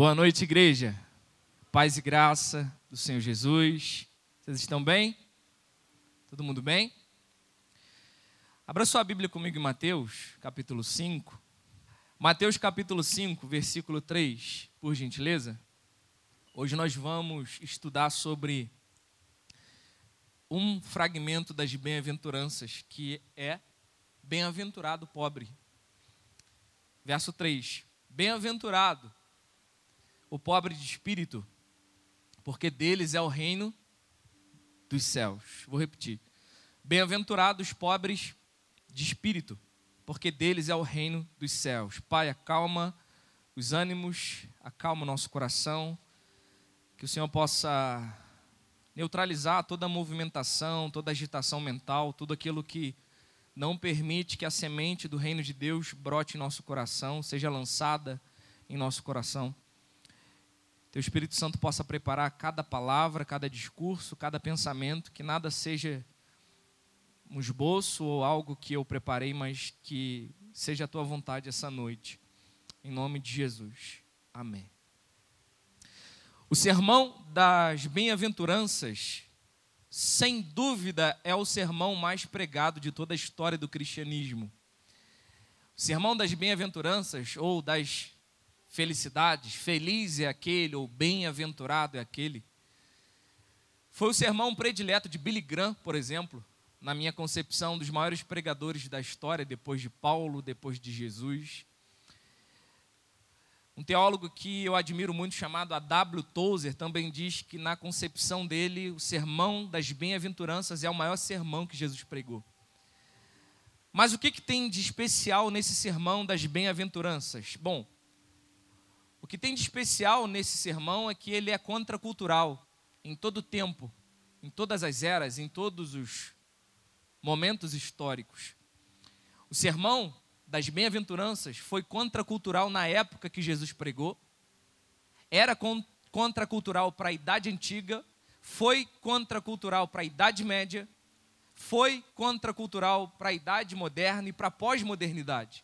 Boa noite, igreja. Paz e graça do Senhor Jesus. Vocês estão bem? Todo mundo bem? Abra sua Bíblia comigo em Mateus, capítulo 5. Mateus, capítulo 5, versículo 3, por gentileza. Hoje nós vamos estudar sobre um fragmento das bem-aventuranças, que é bem-aventurado pobre. Verso 3: Bem-aventurado o pobre de espírito, porque deles é o reino dos céus. Vou repetir. Bem-aventurados os pobres de espírito, porque deles é o reino dos céus. Pai, acalma os ânimos, acalma o nosso coração, que o Senhor possa neutralizar toda a movimentação, toda a agitação mental, tudo aquilo que não permite que a semente do reino de Deus brote em nosso coração, seja lançada em nosso coração. Teu Espírito Santo possa preparar cada palavra, cada discurso, cada pensamento, que nada seja um esboço ou algo que eu preparei, mas que seja a tua vontade essa noite. Em nome de Jesus. Amém. O sermão das bem-aventuranças, sem dúvida, é o sermão mais pregado de toda a história do cristianismo. O sermão das bem-aventuranças, ou das felicidades, feliz é aquele ou bem-aventurado é aquele. Foi o sermão predileto de Billy Graham, por exemplo, na minha concepção, dos maiores pregadores da história, depois de Paulo, depois de Jesus. Um teólogo que eu admiro muito, chamado A.W. Tozer, também diz que, na concepção dele, o sermão das bem-aventuranças é o maior sermão que Jesus pregou. Mas o que, que tem de especial nesse sermão das bem-aventuranças? Bom, o que tem de especial nesse sermão é que ele é contracultural em todo tempo, em todas as eras, em todos os momentos históricos. O sermão das bem-aventuranças foi contracultural na época que Jesus pregou, era contracultural para a Idade Antiga, foi contracultural para a Idade Média, foi contracultural para a Idade Moderna e para a pós-modernidade.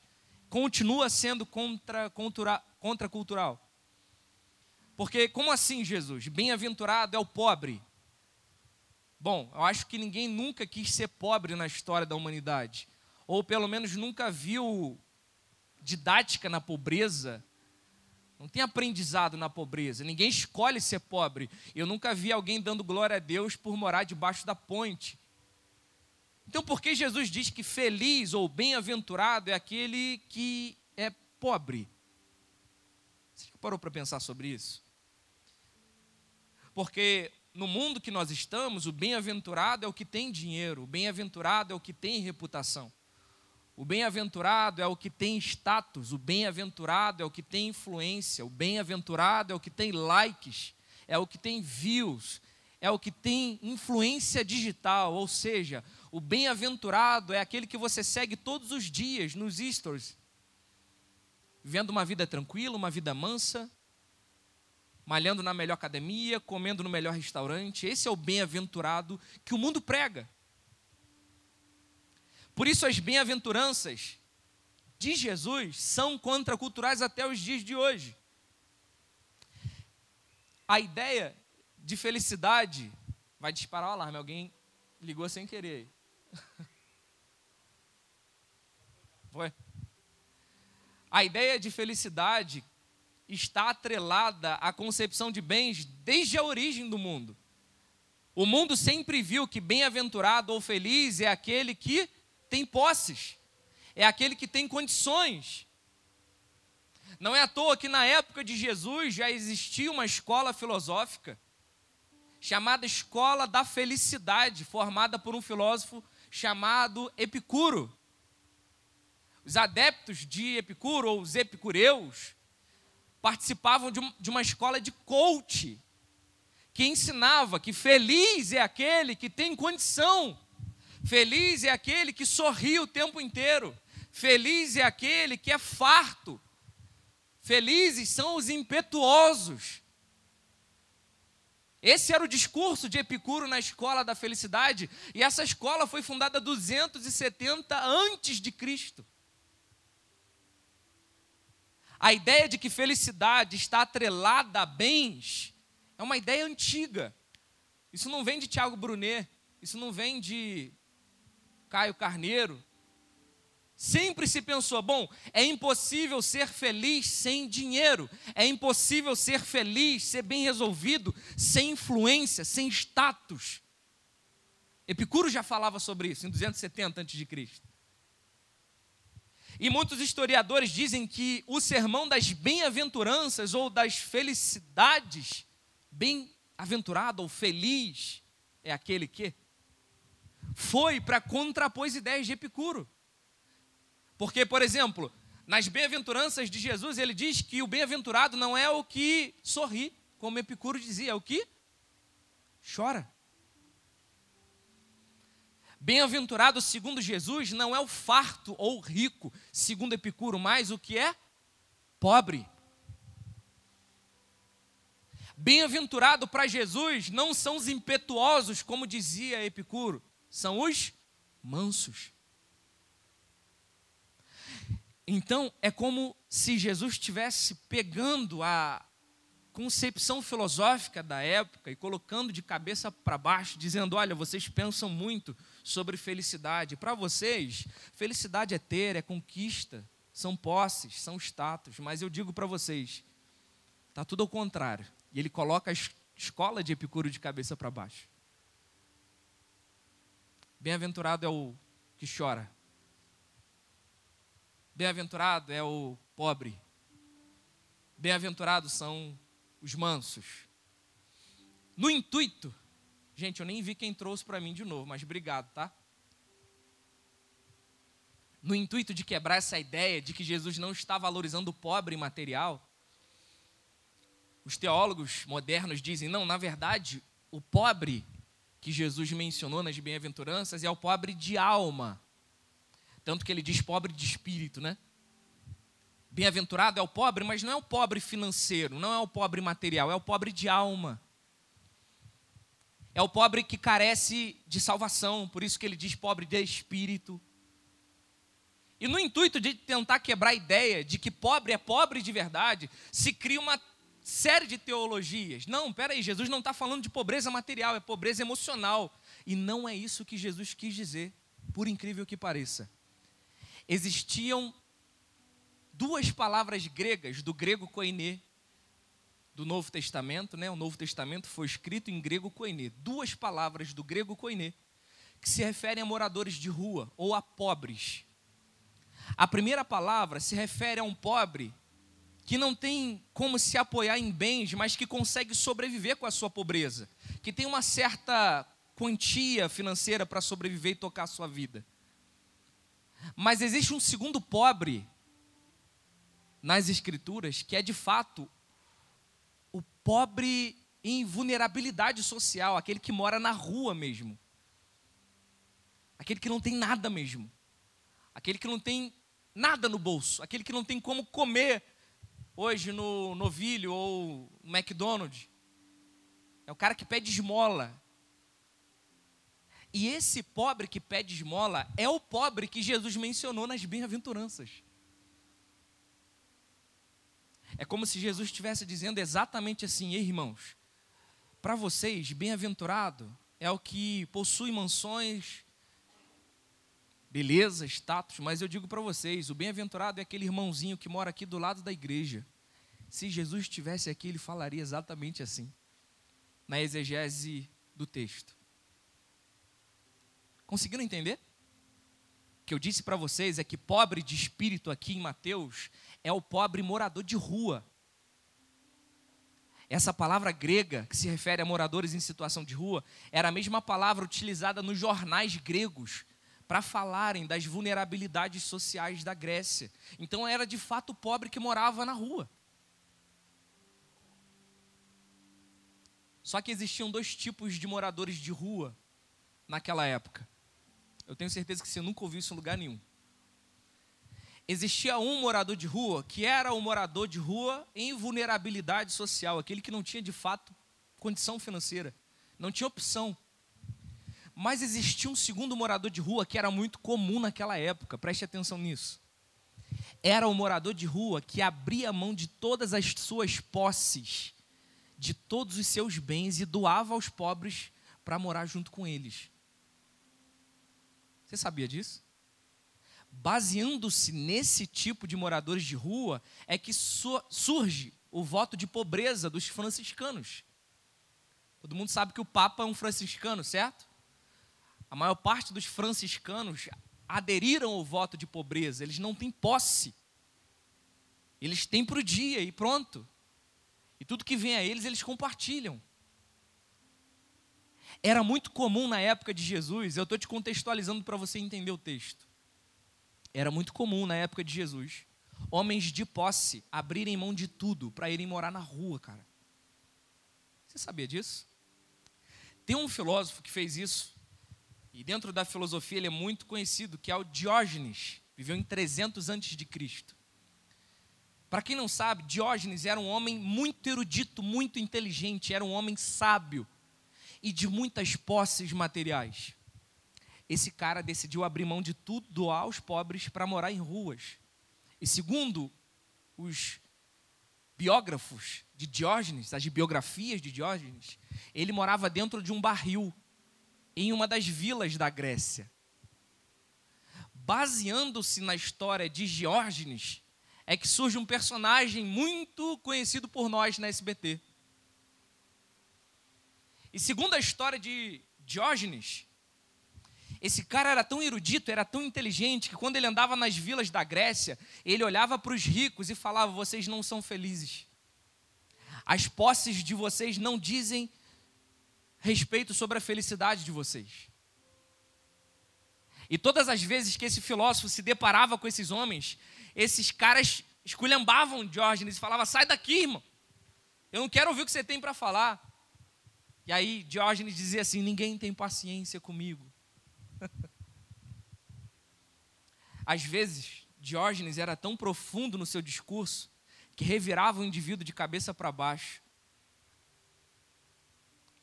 Continua sendo contracultural contracultural. Porque, como assim, Jesus? Bem-aventurado é o pobre. Bom, eu acho que ninguém nunca quis ser pobre na história da humanidade. Ou pelo menos nunca viu didática na pobreza. Não tem aprendizado na pobreza. Ninguém escolhe ser pobre. Eu nunca vi alguém dando glória a Deus por morar debaixo da ponte. Então, por que Jesus diz que feliz ou bem-aventurado é aquele que é pobre? Você parou para pensar sobre isso? Porque no mundo que nós estamos, o bem-aventurado é o que tem dinheiro, o bem-aventurado é o que tem reputação. O bem-aventurado é o que tem status, o bem-aventurado é o que tem influência, o bem-aventurado é o que tem likes, é o que tem views, é o que tem influência digital, ou seja, o bem-aventurado é aquele que você segue todos os dias nos stories vivendo uma vida tranquila, uma vida mansa, malhando na melhor academia, comendo no melhor restaurante. Esse é o bem-aventurado que o mundo prega. Por isso, as bem-aventuranças de Jesus são contraculturais até os dias de hoje. A ideia de felicidade vai disparar o alarme. Alguém ligou sem querer. Foi? A ideia de felicidade está atrelada à concepção de bens desde a origem do mundo. O mundo sempre viu que bem-aventurado ou feliz é aquele que tem posses, é aquele que tem condições. Não é à toa que na época de Jesus já existia uma escola filosófica chamada Escola da Felicidade, formada por um filósofo chamado Epicuro. Os adeptos de Epicuro, ou os epicureus, participavam de, uma escola de coach, que ensinava que feliz é aquele que tem condição, feliz é aquele que sorri o tempo inteiro, feliz é aquele que é farto, felizes são os impetuosos. Esse era o discurso de Epicuro na escola da felicidade, e essa escola foi fundada 270 antes de Cristo. A ideia de que felicidade está atrelada a bens é uma ideia antiga. Isso não vem de Tiago Brunet, isso não vem de Caio Carneiro. Sempre se pensou, bom, é impossível ser feliz sem dinheiro, é impossível ser feliz, ser bem resolvido, sem influência, sem status. Epicuro já falava sobre isso em 270 a.C. E muitos historiadores dizem que o sermão das bem-aventuranças ou das felicidades, bem-aventurado ou feliz, é aquele que foi para contrapor as ideias de Epicuro. Porque, por exemplo, nas bem-aventuranças de Jesus, ele diz que o bem-aventurado não é o que sorri, como Epicuro dizia, é o que chora. Bem-aventurado, segundo Jesus, não é o farto ou rico, segundo Epicuro, mas o que é pobre. Bem-aventurado para Jesus não são os impetuosos, como dizia Epicuro, são os mansos. Então, é como se Jesus estivesse pegando a concepção filosófica da época e colocando de cabeça para baixo, dizendo: olha, vocês pensam muito sobre felicidade. Para vocês, felicidade é ter, é conquista, são posses, são status. Mas eu digo para vocês, está tudo ao contrário. E ele coloca a escola de Epicuro de cabeça para baixo. Bem-aventurado é o que chora, Bem-aventurado é o pobre. Bem-aventurados são os mansos. No intuito, gente, eu nem vi quem trouxe para mim de novo, mas obrigado, tá? No intuito de quebrar essa ideia de que Jesus não está valorizando o pobre material, os teólogos modernos dizem: não, na verdade, o pobre que Jesus mencionou nas bem-aventuranças é o pobre de alma. Tanto que ele diz pobre de espírito, né? Bem-aventurado é o pobre, mas não é o pobre financeiro, não é o pobre material, é o pobre de alma. É o pobre que carece de salvação, por isso que ele diz pobre de espírito. E no intuito de tentar quebrar a ideia de que pobre é pobre de verdade, se cria uma série de teologias. Não, peraí, Jesus não está falando de pobreza material, é pobreza emocional. E não é isso que Jesus quis dizer, por incrível que pareça existiam duas palavras gregas do grego koiné do Novo Testamento, né? O Novo Testamento foi escrito em grego koiné. Duas palavras do grego koiné que se referem a moradores de rua ou a pobres. A primeira palavra se refere a um pobre que não tem como se apoiar em bens, mas que consegue sobreviver com a sua pobreza, que tem uma certa quantia financeira para sobreviver e tocar a sua vida. Mas existe um segundo pobre nas Escrituras, que é de fato o pobre em vulnerabilidade social, aquele que mora na rua mesmo. Aquele que não tem nada mesmo. Aquele que não tem nada no bolso. Aquele que não tem como comer hoje no novilho ou no McDonald's. É o cara que pede esmola. E esse pobre que pede esmola é o pobre que Jesus mencionou nas bem-aventuranças. É como se Jesus estivesse dizendo exatamente assim: Ei, irmãos, para vocês, bem-aventurado é o que possui mansões, beleza, status, mas eu digo para vocês: o bem-aventurado é aquele irmãozinho que mora aqui do lado da igreja. Se Jesus estivesse aqui, ele falaria exatamente assim, na exegese do texto. Conseguiram entender? O que eu disse para vocês é que pobre de espírito aqui em Mateus é o pobre morador de rua. Essa palavra grega, que se refere a moradores em situação de rua, era a mesma palavra utilizada nos jornais gregos para falarem das vulnerabilidades sociais da Grécia. Então era de fato o pobre que morava na rua. Só que existiam dois tipos de moradores de rua naquela época. Eu tenho certeza que você nunca ouviu isso em lugar nenhum. Existia um morador de rua que era o morador de rua em vulnerabilidade social, aquele que não tinha de fato condição financeira, não tinha opção. Mas existia um segundo morador de rua que era muito comum naquela época, preste atenção nisso. era o morador de rua que abria mão de todas as suas posses, de todos os seus bens e doava aos pobres para morar junto com eles. Você sabia disso? Baseando-se nesse tipo de moradores de rua, é que surge o voto de pobreza dos franciscanos. Todo mundo sabe que o Papa é um franciscano, certo? A maior parte dos franciscanos aderiram ao voto de pobreza, eles não têm posse. Eles têm para o dia e pronto. E tudo que vem a eles, eles compartilham. Era muito comum na época de Jesus, eu estou te contextualizando para você entender o texto. Era muito comum na época de Jesus, homens de posse abrirem mão de tudo para irem morar na rua, cara. Você sabia disso? Tem um filósofo que fez isso, e dentro da filosofia ele é muito conhecido, que é o Diógenes, viveu em 300 antes de Cristo. Para quem não sabe, Diógenes era um homem muito erudito, muito inteligente, era um homem sábio e de muitas posses materiais. Esse cara decidiu abrir mão de tudo, doar aos pobres para morar em ruas. E segundo os biógrafos de Diógenes, as biografias de Diógenes, ele morava dentro de um barril em uma das vilas da Grécia. Baseando-se na história de Diógenes, é que surge um personagem muito conhecido por nós na SBT. E segundo a história de Diógenes, esse cara era tão erudito, era tão inteligente, que quando ele andava nas vilas da Grécia, ele olhava para os ricos e falava: Vocês não são felizes. As posses de vocês não dizem respeito sobre a felicidade de vocês. E todas as vezes que esse filósofo se deparava com esses homens, esses caras esculhambavam Diógenes e falavam: sai daqui, irmão. Eu não quero ouvir o que você tem para falar. E aí Diógenes dizia assim: ninguém tem paciência comigo. Às vezes, Diógenes era tão profundo no seu discurso que revirava o indivíduo de cabeça para baixo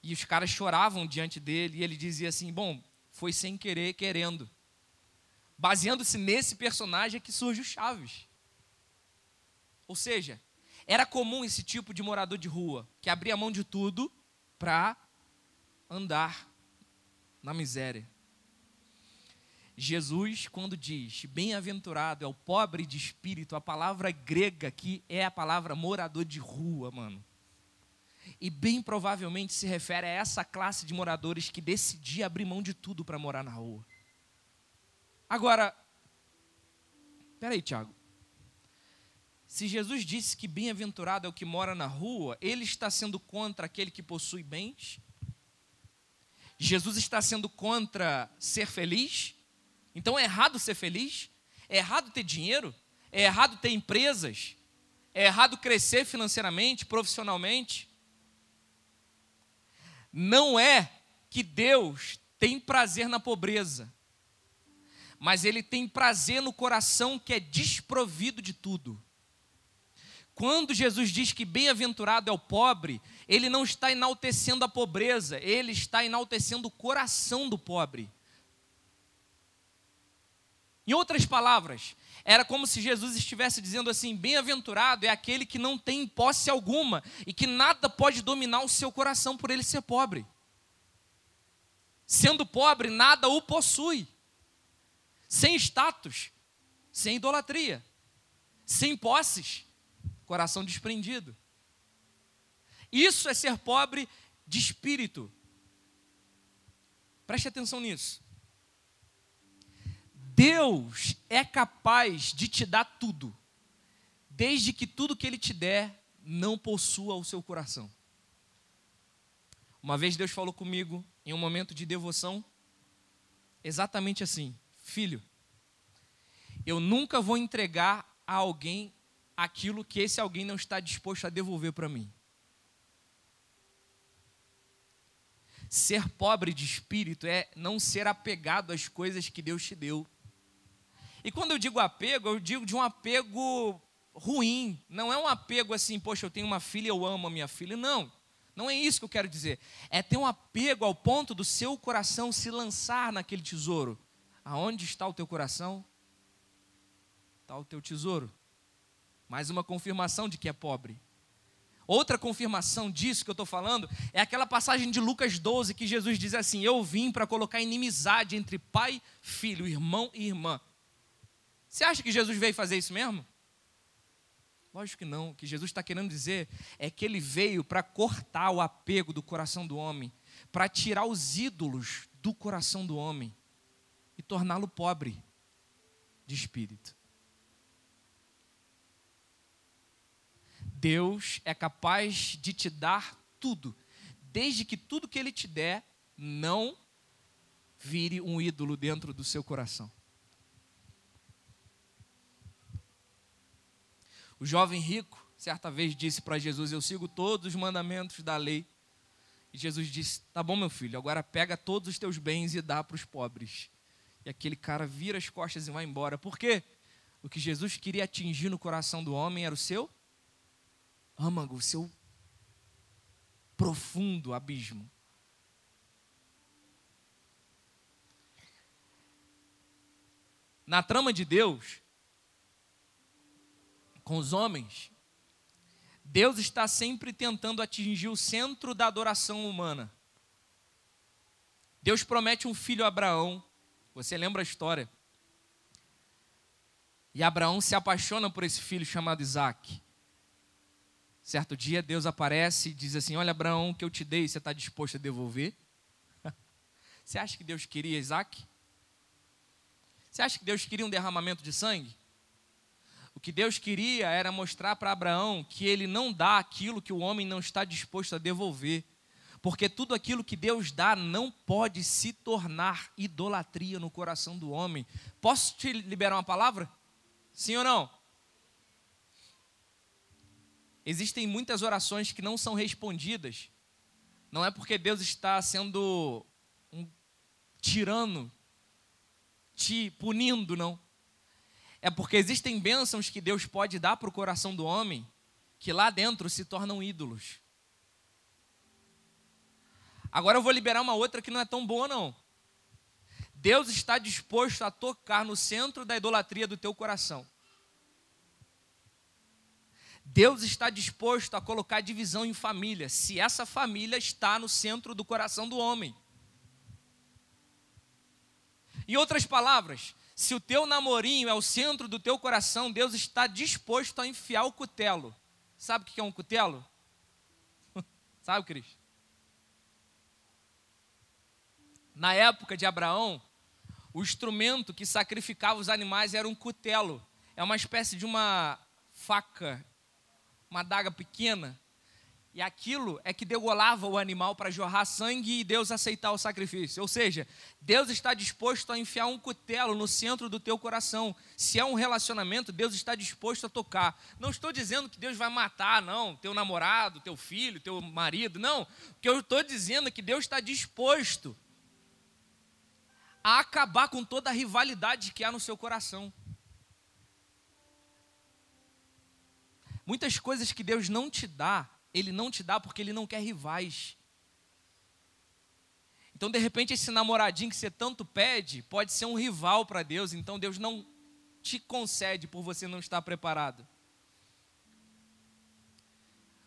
e os caras choravam diante dele, e ele dizia assim: Bom, foi sem querer, querendo. Baseando-se nesse personagem é que surge o Chaves. Ou seja, era comum esse tipo de morador de rua, que abria mão de tudo para andar na miséria. Jesus, quando diz bem-aventurado é o pobre de espírito, a palavra grega aqui é a palavra morador de rua, mano e bem provavelmente se refere a essa classe de moradores que decidia abrir mão de tudo para morar na rua. Agora, peraí, Tiago. Se Jesus disse que bem-aventurado é o que mora na rua, ele está sendo contra aquele que possui bens? Jesus está sendo contra ser feliz? Então é errado ser feliz? É errado ter dinheiro? É errado ter empresas? É errado crescer financeiramente, profissionalmente? Não é que Deus tem prazer na pobreza, mas Ele tem prazer no coração que é desprovido de tudo. Quando Jesus diz que bem-aventurado é o pobre, ele não está enaltecendo a pobreza, ele está enaltecendo o coração do pobre. Em outras palavras, era como se Jesus estivesse dizendo assim: bem-aventurado é aquele que não tem posse alguma e que nada pode dominar o seu coração por ele ser pobre. Sendo pobre, nada o possui. Sem status, sem idolatria, sem posses, coração desprendido. Isso é ser pobre de espírito. Preste atenção nisso. Deus é capaz de te dar tudo, desde que tudo que Ele te der não possua o seu coração. Uma vez Deus falou comigo em um momento de devoção, exatamente assim: Filho, eu nunca vou entregar a alguém aquilo que esse alguém não está disposto a devolver para mim. Ser pobre de espírito é não ser apegado às coisas que Deus te deu. E quando eu digo apego, eu digo de um apego ruim. Não é um apego assim, poxa, eu tenho uma filha, eu amo a minha filha. Não, não é isso que eu quero dizer. É ter um apego ao ponto do seu coração se lançar naquele tesouro. Aonde está o teu coração? está o teu tesouro. Mais uma confirmação de que é pobre. Outra confirmação disso que eu estou falando é aquela passagem de Lucas 12 que Jesus diz assim: Eu vim para colocar inimizade entre pai, filho, irmão e irmã. Você acha que Jesus veio fazer isso mesmo? Lógico que não. O que Jesus está querendo dizer é que ele veio para cortar o apego do coração do homem, para tirar os ídolos do coração do homem e torná-lo pobre de espírito. Deus é capaz de te dar tudo, desde que tudo que Ele te der não vire um ídolo dentro do seu coração. O jovem rico, certa vez, disse para Jesus: Eu sigo todos os mandamentos da lei. E Jesus disse: Tá bom, meu filho, agora pega todos os teus bens e dá para os pobres. E aquele cara vira as costas e vai embora. Por quê? O que Jesus queria atingir no coração do homem era o seu âmago, o seu profundo abismo. Na trama de Deus, com os homens, Deus está sempre tentando atingir o centro da adoração humana. Deus promete um filho a Abraão. Você lembra a história? E Abraão se apaixona por esse filho chamado Isaac. Certo dia, Deus aparece e diz assim: Olha, Abraão, o que eu te dei, você está disposto a devolver? Você acha que Deus queria Isaac? Você acha que Deus queria um derramamento de sangue? O que Deus queria era mostrar para Abraão que ele não dá aquilo que o homem não está disposto a devolver. Porque tudo aquilo que Deus dá não pode se tornar idolatria no coração do homem. Posso te liberar uma palavra? Sim ou não? Existem muitas orações que não são respondidas. Não é porque Deus está sendo um tirano, te punindo, não. É porque existem bênçãos que Deus pode dar para o coração do homem, que lá dentro se tornam ídolos. Agora eu vou liberar uma outra que não é tão boa, não. Deus está disposto a tocar no centro da idolatria do teu coração. Deus está disposto a colocar divisão em família, se essa família está no centro do coração do homem. Em outras palavras, se o teu namorinho é o centro do teu coração, Deus está disposto a enfiar o cutelo. Sabe o que é um cutelo? Sabe, Cris? Na época de Abraão, o instrumento que sacrificava os animais era um cutelo. É uma espécie de uma faca uma adaga pequena, e aquilo é que degolava o animal para jorrar sangue e Deus aceitar o sacrifício. Ou seja, Deus está disposto a enfiar um cutelo no centro do teu coração. Se é um relacionamento, Deus está disposto a tocar. Não estou dizendo que Deus vai matar, não, teu namorado, teu filho, teu marido. Não. O que eu estou dizendo é que Deus está disposto a acabar com toda a rivalidade que há no seu coração. Muitas coisas que Deus não te dá, Ele não te dá porque Ele não quer rivais. Então, de repente, esse namoradinho que você tanto pede pode ser um rival para Deus, então Deus não te concede por você não estar preparado.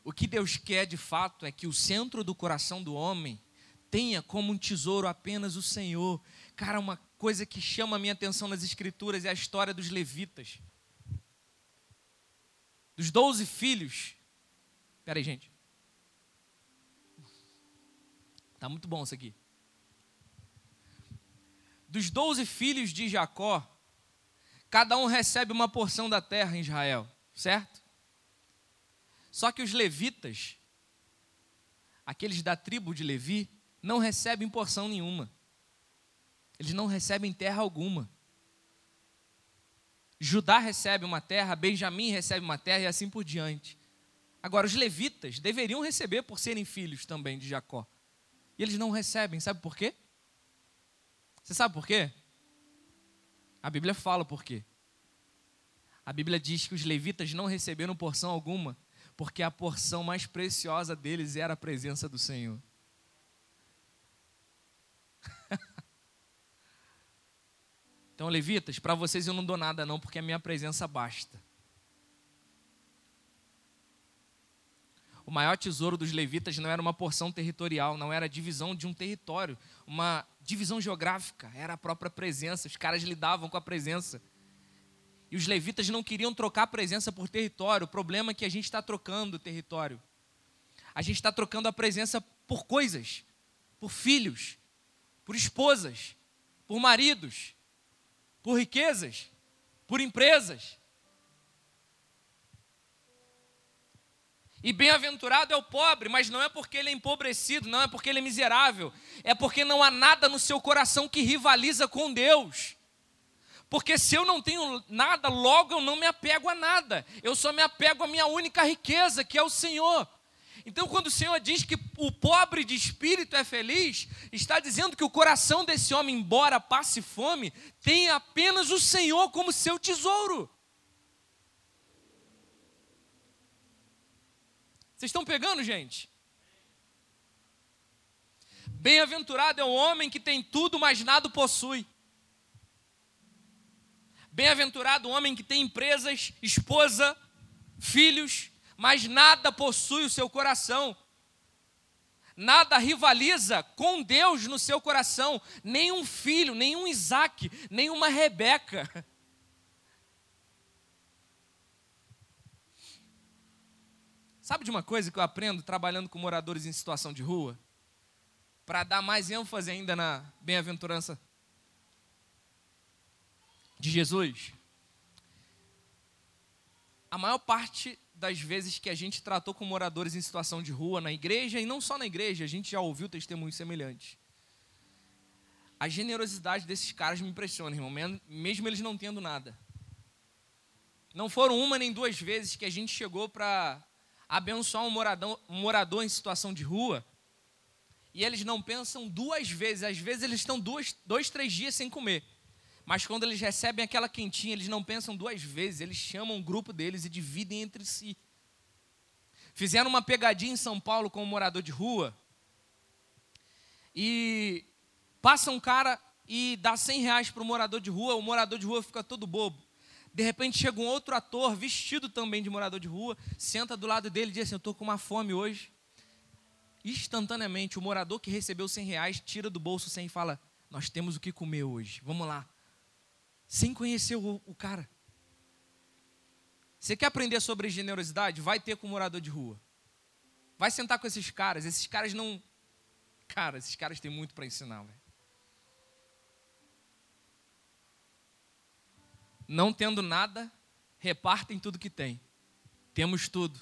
O que Deus quer de fato é que o centro do coração do homem tenha como um tesouro apenas o Senhor. Cara, uma coisa que chama a minha atenção nas Escrituras é a história dos levitas dos doze filhos. Espera aí, gente. Tá muito bom isso aqui. Dos doze filhos de Jacó, cada um recebe uma porção da terra em Israel, certo? Só que os levitas, aqueles da tribo de Levi, não recebem porção nenhuma. Eles não recebem terra alguma. Judá recebe uma terra, Benjamim recebe uma terra e assim por diante. Agora, os levitas deveriam receber por serem filhos também de Jacó. E eles não recebem, sabe por quê? Você sabe por quê? A Bíblia fala por quê. A Bíblia diz que os levitas não receberam porção alguma, porque a porção mais preciosa deles era a presença do Senhor. Então, levitas, para vocês eu não dou nada não, porque a minha presença basta. O maior tesouro dos levitas não era uma porção territorial, não era a divisão de um território, uma divisão geográfica, era a própria presença. Os caras lidavam com a presença. E os levitas não queriam trocar a presença por território. O problema é que a gente está trocando o território. A gente está trocando a presença por coisas, por filhos, por esposas, por maridos, por riquezas, por empresas. E bem-aventurado é o pobre, mas não é porque ele é empobrecido, não é porque ele é miserável, é porque não há nada no seu coração que rivaliza com Deus. Porque se eu não tenho nada, logo eu não me apego a nada. Eu só me apego à minha única riqueza, que é o Senhor. Então, quando o Senhor diz que o pobre de espírito é feliz, está dizendo que o coração desse homem, embora passe fome, tem apenas o Senhor como seu tesouro. Vocês estão pegando, gente? Bem-aventurado é o homem que tem tudo, mas nada possui. Bem-aventurado o homem que tem empresas, esposa, filhos, mas nada possui o seu coração. Nada rivaliza com Deus no seu coração, nem um filho, nem um Isaac, nem uma Rebeca. Sabe de uma coisa que eu aprendo trabalhando com moradores em situação de rua? Para dar mais ênfase ainda na bem-aventurança de Jesus, a maior parte das vezes que a gente tratou com moradores em situação de rua na igreja, e não só na igreja, a gente já ouviu testemunhos semelhantes. A generosidade desses caras me impressiona, irmão, mesmo eles não tendo nada. Não foram uma nem duas vezes que a gente chegou para abençoar um morador, um morador em situação de rua e eles não pensam duas vezes, às vezes eles estão dois, dois três dias sem comer. Mas quando eles recebem aquela quentinha, eles não pensam duas vezes, eles chamam um grupo deles e dividem entre si. Fizeram uma pegadinha em São Paulo com um morador de rua. E passa um cara e dá 100 reais para o morador de rua, o morador de rua fica todo bobo. De repente chega um outro ator, vestido também de morador de rua, senta do lado dele e diz assim: Eu estou com uma fome hoje. Instantaneamente, o morador que recebeu 100 reais tira do bolso 100 e fala: Nós temos o que comer hoje, vamos lá sem conhecer o, o cara. Você quer aprender sobre generosidade? Vai ter com morador de rua. Vai sentar com esses caras. Esses caras não. Cara, esses caras têm muito para ensinar. Não tendo nada, repartem tudo que tem. Temos tudo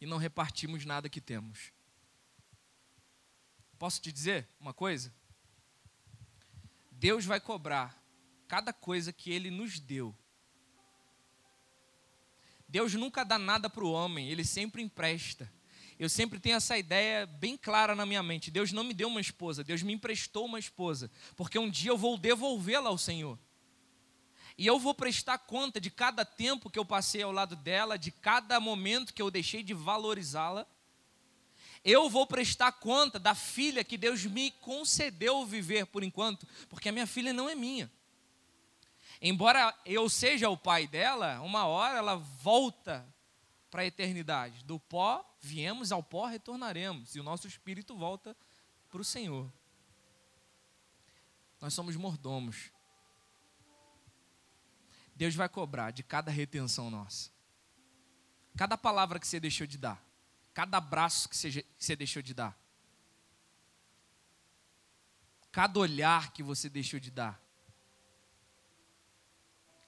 e não repartimos nada que temos. Posso te dizer uma coisa? Deus vai cobrar cada coisa que ele nos deu. Deus nunca dá nada para o homem, ele sempre empresta. Eu sempre tenho essa ideia bem clara na minha mente. Deus não me deu uma esposa, Deus me emprestou uma esposa, porque um dia eu vou devolvê-la ao Senhor. E eu vou prestar conta de cada tempo que eu passei ao lado dela, de cada momento que eu deixei de valorizá-la. Eu vou prestar conta da filha que Deus me concedeu viver por enquanto, porque a minha filha não é minha. Embora eu seja o pai dela, uma hora ela volta para a eternidade. Do pó viemos, ao pó retornaremos. E o nosso espírito volta para o Senhor. Nós somos mordomos. Deus vai cobrar de cada retenção nossa. Cada palavra que você deixou de dar. Cada abraço que você deixou de dar. Cada olhar que você deixou de dar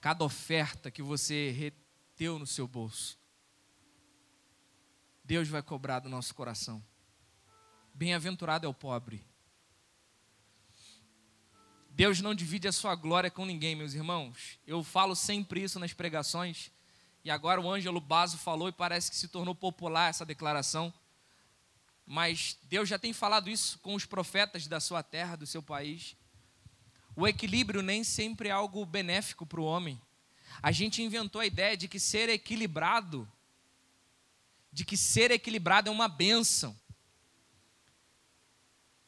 cada oferta que você reteu no seu bolso. Deus vai cobrar do nosso coração. Bem-aventurado é o pobre. Deus não divide a sua glória com ninguém, meus irmãos. Eu falo sempre isso nas pregações. E agora o Ângelo Basso falou e parece que se tornou popular essa declaração. Mas Deus já tem falado isso com os profetas da sua terra, do seu país. O equilíbrio nem sempre é algo benéfico para o homem. A gente inventou a ideia de que ser equilibrado, de que ser equilibrado é uma benção.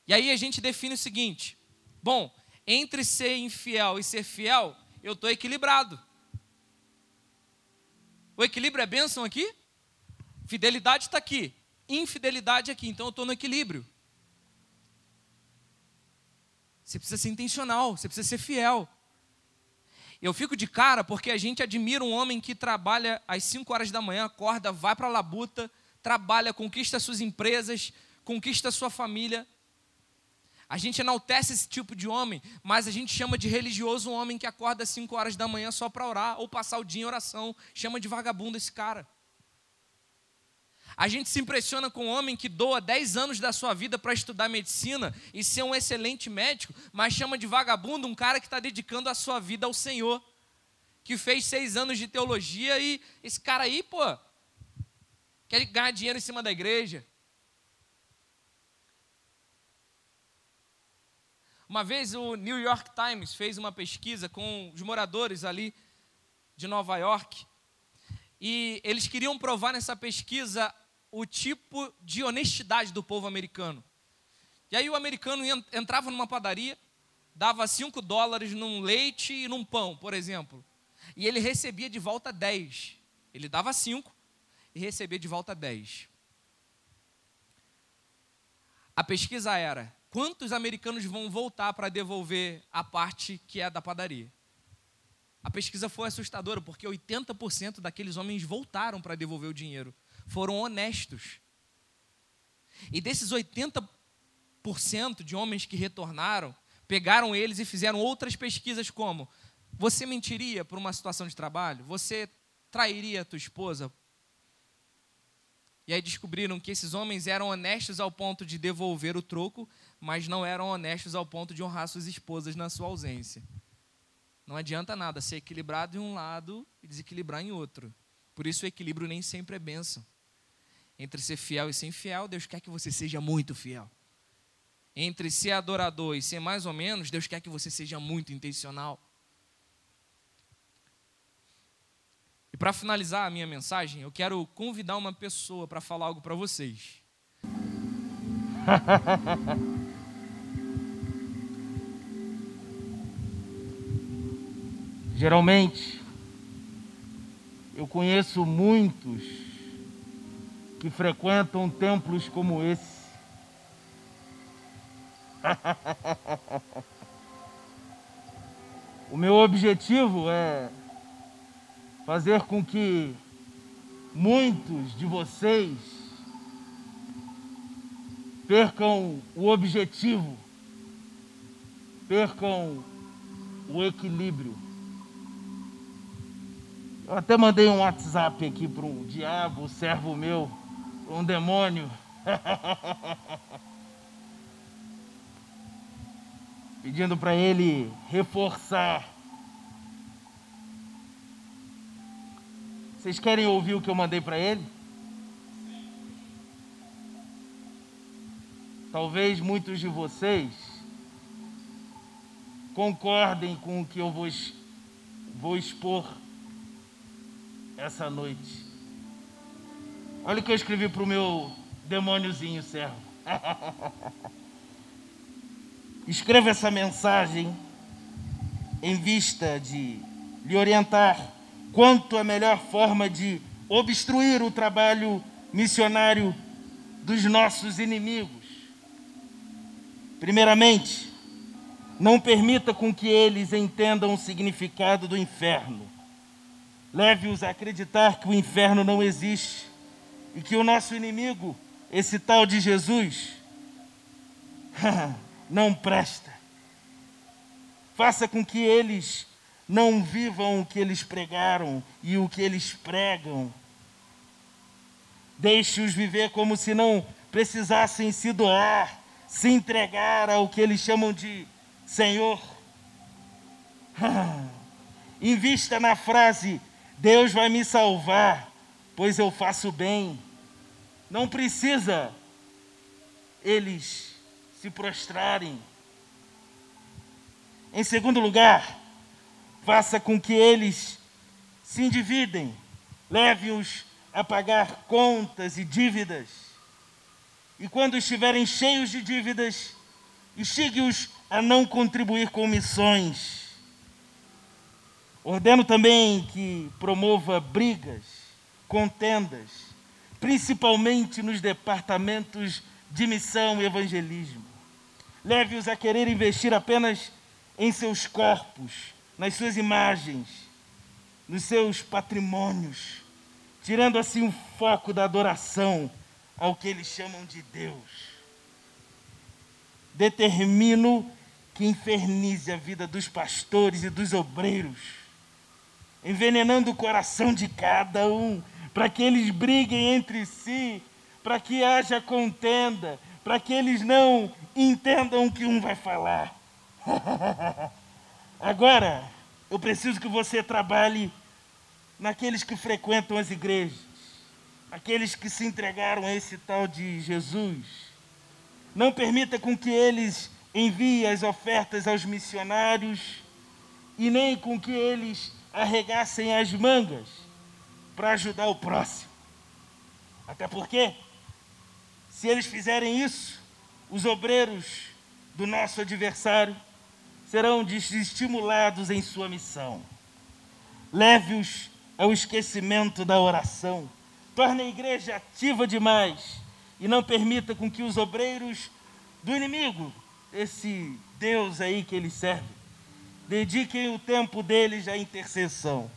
E aí a gente define o seguinte: bom, entre ser infiel e ser fiel, eu estou equilibrado. O equilíbrio é bênção aqui? Fidelidade está aqui, infidelidade aqui, então eu estou no equilíbrio. Você precisa ser intencional, você precisa ser fiel. Eu fico de cara porque a gente admira um homem que trabalha às 5 horas da manhã, acorda, vai para a labuta, trabalha, conquista suas empresas, conquista sua família. A gente enaltece esse tipo de homem, mas a gente chama de religioso um homem que acorda às 5 horas da manhã só para orar ou passar o dia em oração. Chama de vagabundo esse cara. A gente se impressiona com um homem que doa 10 anos da sua vida para estudar medicina e ser um excelente médico, mas chama de vagabundo um cara que está dedicando a sua vida ao Senhor, que fez seis anos de teologia e esse cara aí, pô, quer ganhar dinheiro em cima da igreja. Uma vez o New York Times fez uma pesquisa com os moradores ali de Nova York e eles queriam provar nessa pesquisa o tipo de honestidade do povo americano. E aí o americano entrava numa padaria, dava 5 dólares num leite e num pão, por exemplo, e ele recebia de volta 10. Ele dava 5 e recebia de volta 10. A pesquisa era: quantos americanos vão voltar para devolver a parte que é da padaria? A pesquisa foi assustadora, porque 80% daqueles homens voltaram para devolver o dinheiro. Foram honestos. E desses 80% de homens que retornaram, pegaram eles e fizeram outras pesquisas como: você mentiria por uma situação de trabalho? Você trairia a tua esposa e aí descobriram que esses homens eram honestos ao ponto de devolver o troco, mas não eram honestos ao ponto de honrar suas esposas na sua ausência. Não adianta nada ser equilibrado em um lado e desequilibrar em outro. Por isso o equilíbrio nem sempre é bênção. Entre ser fiel e ser infiel, Deus quer que você seja muito fiel. Entre ser adorador e ser mais ou menos, Deus quer que você seja muito intencional. E para finalizar a minha mensagem, eu quero convidar uma pessoa para falar algo para vocês. Geralmente, eu conheço muitos que frequentam templos como esse. o meu objetivo é fazer com que muitos de vocês percam o objetivo, percam o equilíbrio. Eu até mandei um WhatsApp aqui para um diabo, servo meu, um demônio. Pedindo para ele reforçar Vocês querem ouvir o que eu mandei para ele? Talvez muitos de vocês concordem com o que eu vou, vou expor essa noite. Olha o que eu escrevi para o meu demôniozinho servo. Escreva essa mensagem em vista de lhe orientar quanto a melhor forma de obstruir o trabalho missionário dos nossos inimigos. Primeiramente, não permita com que eles entendam o significado do inferno. Leve-os a acreditar que o inferno não existe e que o nosso inimigo, esse tal de Jesus, não presta. Faça com que eles não vivam o que eles pregaram e o que eles pregam. Deixe-os viver como se não precisassem se doar, se entregar ao que eles chamam de Senhor. Invista na frase: Deus vai me salvar, pois eu faço bem. Não precisa eles se prostrarem. Em segundo lugar, faça com que eles se endividem, leve-os a pagar contas e dívidas. E quando estiverem cheios de dívidas, instigue-os a não contribuir com missões. Ordeno também que promova brigas, contendas, principalmente nos departamentos de missão e evangelismo. Leve-os a querer investir apenas em seus corpos, nas suas imagens, nos seus patrimônios, tirando assim o foco da adoração ao que eles chamam de Deus. Determino que infernize a vida dos pastores e dos obreiros, envenenando o coração de cada um, para que eles briguem entre si, para que haja contenda, para que eles não entendam o que um vai falar. Agora, eu preciso que você trabalhe naqueles que frequentam as igrejas, aqueles que se entregaram a esse tal de Jesus. Não permita com que eles enviem as ofertas aos missionários e nem com que eles arregassem as mangas para ajudar o próximo. Até porque, se eles fizerem isso, os obreiros do nosso adversário serão desestimulados em sua missão. Leve-os ao esquecimento da oração. Torne a igreja ativa demais e não permita com que os obreiros do inimigo, esse Deus aí que ele serve, dediquem o tempo deles à intercessão.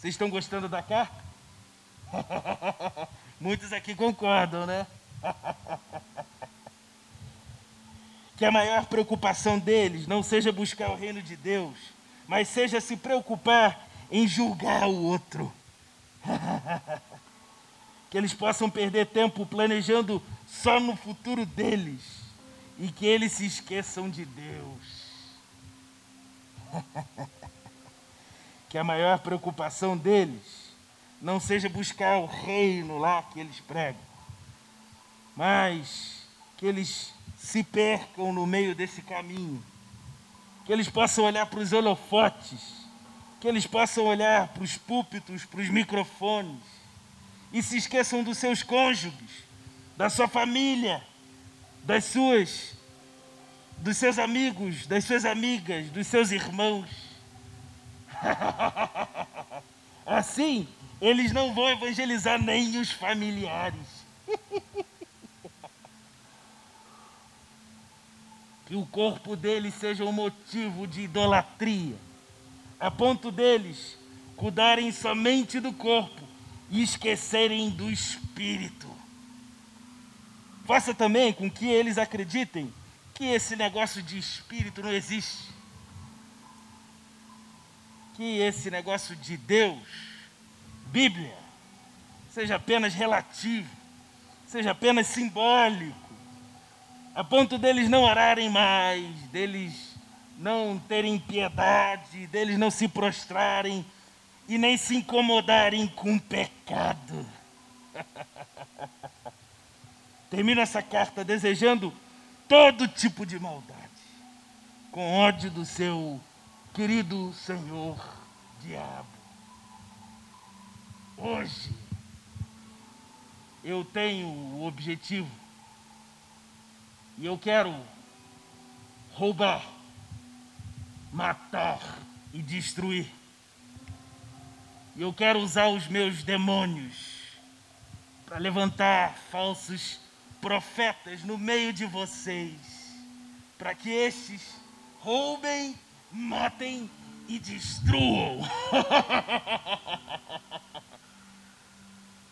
Vocês estão gostando da carta? Muitos aqui concordam, né? que a maior preocupação deles não seja buscar o reino de Deus, mas seja se preocupar em julgar o outro. que eles possam perder tempo planejando só no futuro deles e que eles se esqueçam de Deus. Que a maior preocupação deles não seja buscar o reino lá que eles pregam, mas que eles se percam no meio desse caminho, que eles possam olhar para os holofotes, que eles possam olhar para os púlpitos, para os microfones, e se esqueçam dos seus cônjuges, da sua família, das suas, dos seus amigos, das suas amigas, dos seus irmãos. assim, eles não vão evangelizar nem os familiares. que o corpo deles seja um motivo de idolatria, a ponto deles cuidarem somente do corpo e esquecerem do espírito. Faça também com que eles acreditem que esse negócio de espírito não existe. Que esse negócio de Deus, Bíblia, seja apenas relativo, seja apenas simbólico a ponto deles não orarem mais, deles não terem piedade, deles não se prostrarem e nem se incomodarem com o pecado. Termino essa carta desejando todo tipo de maldade, com ódio do seu querido Senhor Diabo. Hoje, eu tenho o objetivo e eu quero roubar, matar e destruir. E eu quero usar os meus demônios para levantar falsos profetas no meio de vocês, para que estes roubem, matem e destruam.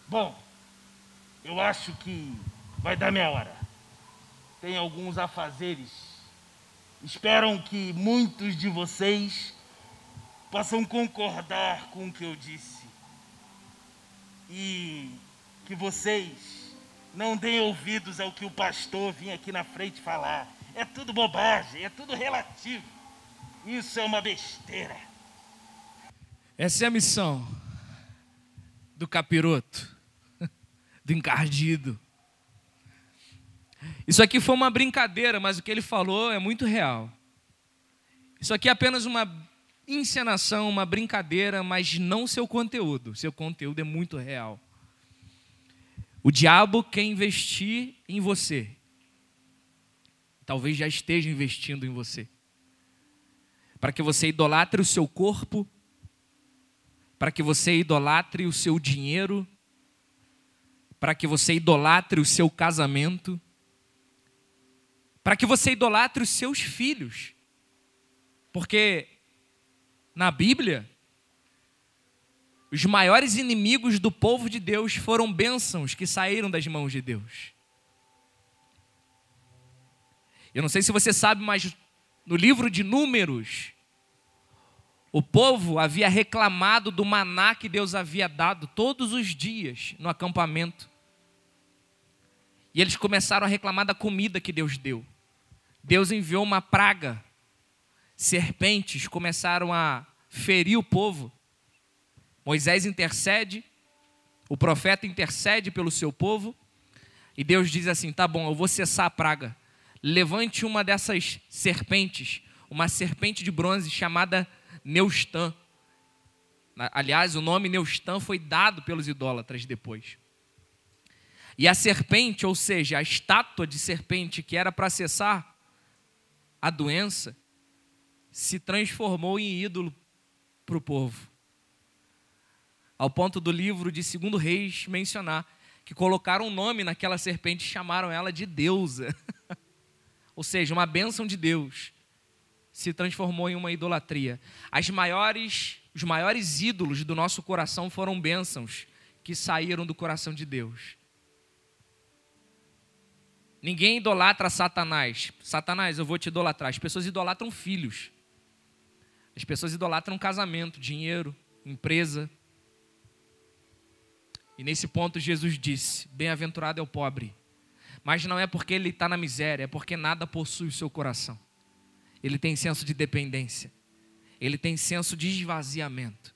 Bom, eu acho que vai dar minha hora tem alguns afazeres. Esperam que muitos de vocês possam concordar com o que eu disse. E que vocês não deem ouvidos ao que o pastor vinha aqui na frente falar. É tudo bobagem, é tudo relativo. Isso é uma besteira. Essa é a missão do capiroto, do encardido isso aqui foi uma brincadeira, mas o que ele falou é muito real. Isso aqui é apenas uma encenação, uma brincadeira, mas não seu conteúdo. Seu conteúdo é muito real. O diabo quer investir em você. talvez já esteja investindo em você. Para que você idolatre o seu corpo, para que você idolatre o seu dinheiro, para que você idolatre o seu casamento, para que você idolatre os seus filhos. Porque na Bíblia, os maiores inimigos do povo de Deus foram bênçãos que saíram das mãos de Deus. Eu não sei se você sabe, mas no livro de Números, o povo havia reclamado do maná que Deus havia dado todos os dias no acampamento. E eles começaram a reclamar da comida que Deus deu. Deus enviou uma praga. Serpentes começaram a ferir o povo. Moisés intercede, o profeta intercede pelo seu povo, e Deus diz assim: tá bom, eu vou cessar a praga. Levante uma dessas serpentes, uma serpente de bronze chamada Neustã. Aliás, o nome Neustã foi dado pelos idólatras depois. E a serpente, ou seja, a estátua de serpente que era para cessar a doença, se transformou em ídolo para o povo. Ao ponto do livro de Segundo Reis mencionar que colocaram um nome naquela serpente e chamaram ela de deusa. ou seja, uma bênção de Deus se transformou em uma idolatria. As maiores, os maiores ídolos do nosso coração foram bênçãos que saíram do coração de Deus. Ninguém idolatra Satanás. Satanás, eu vou te idolatrar. As pessoas idolatram filhos. As pessoas idolatram casamento, dinheiro, empresa. E nesse ponto Jesus disse: Bem-aventurado é o pobre. Mas não é porque ele está na miséria, é porque nada possui o seu coração. Ele tem senso de dependência. Ele tem senso de esvaziamento.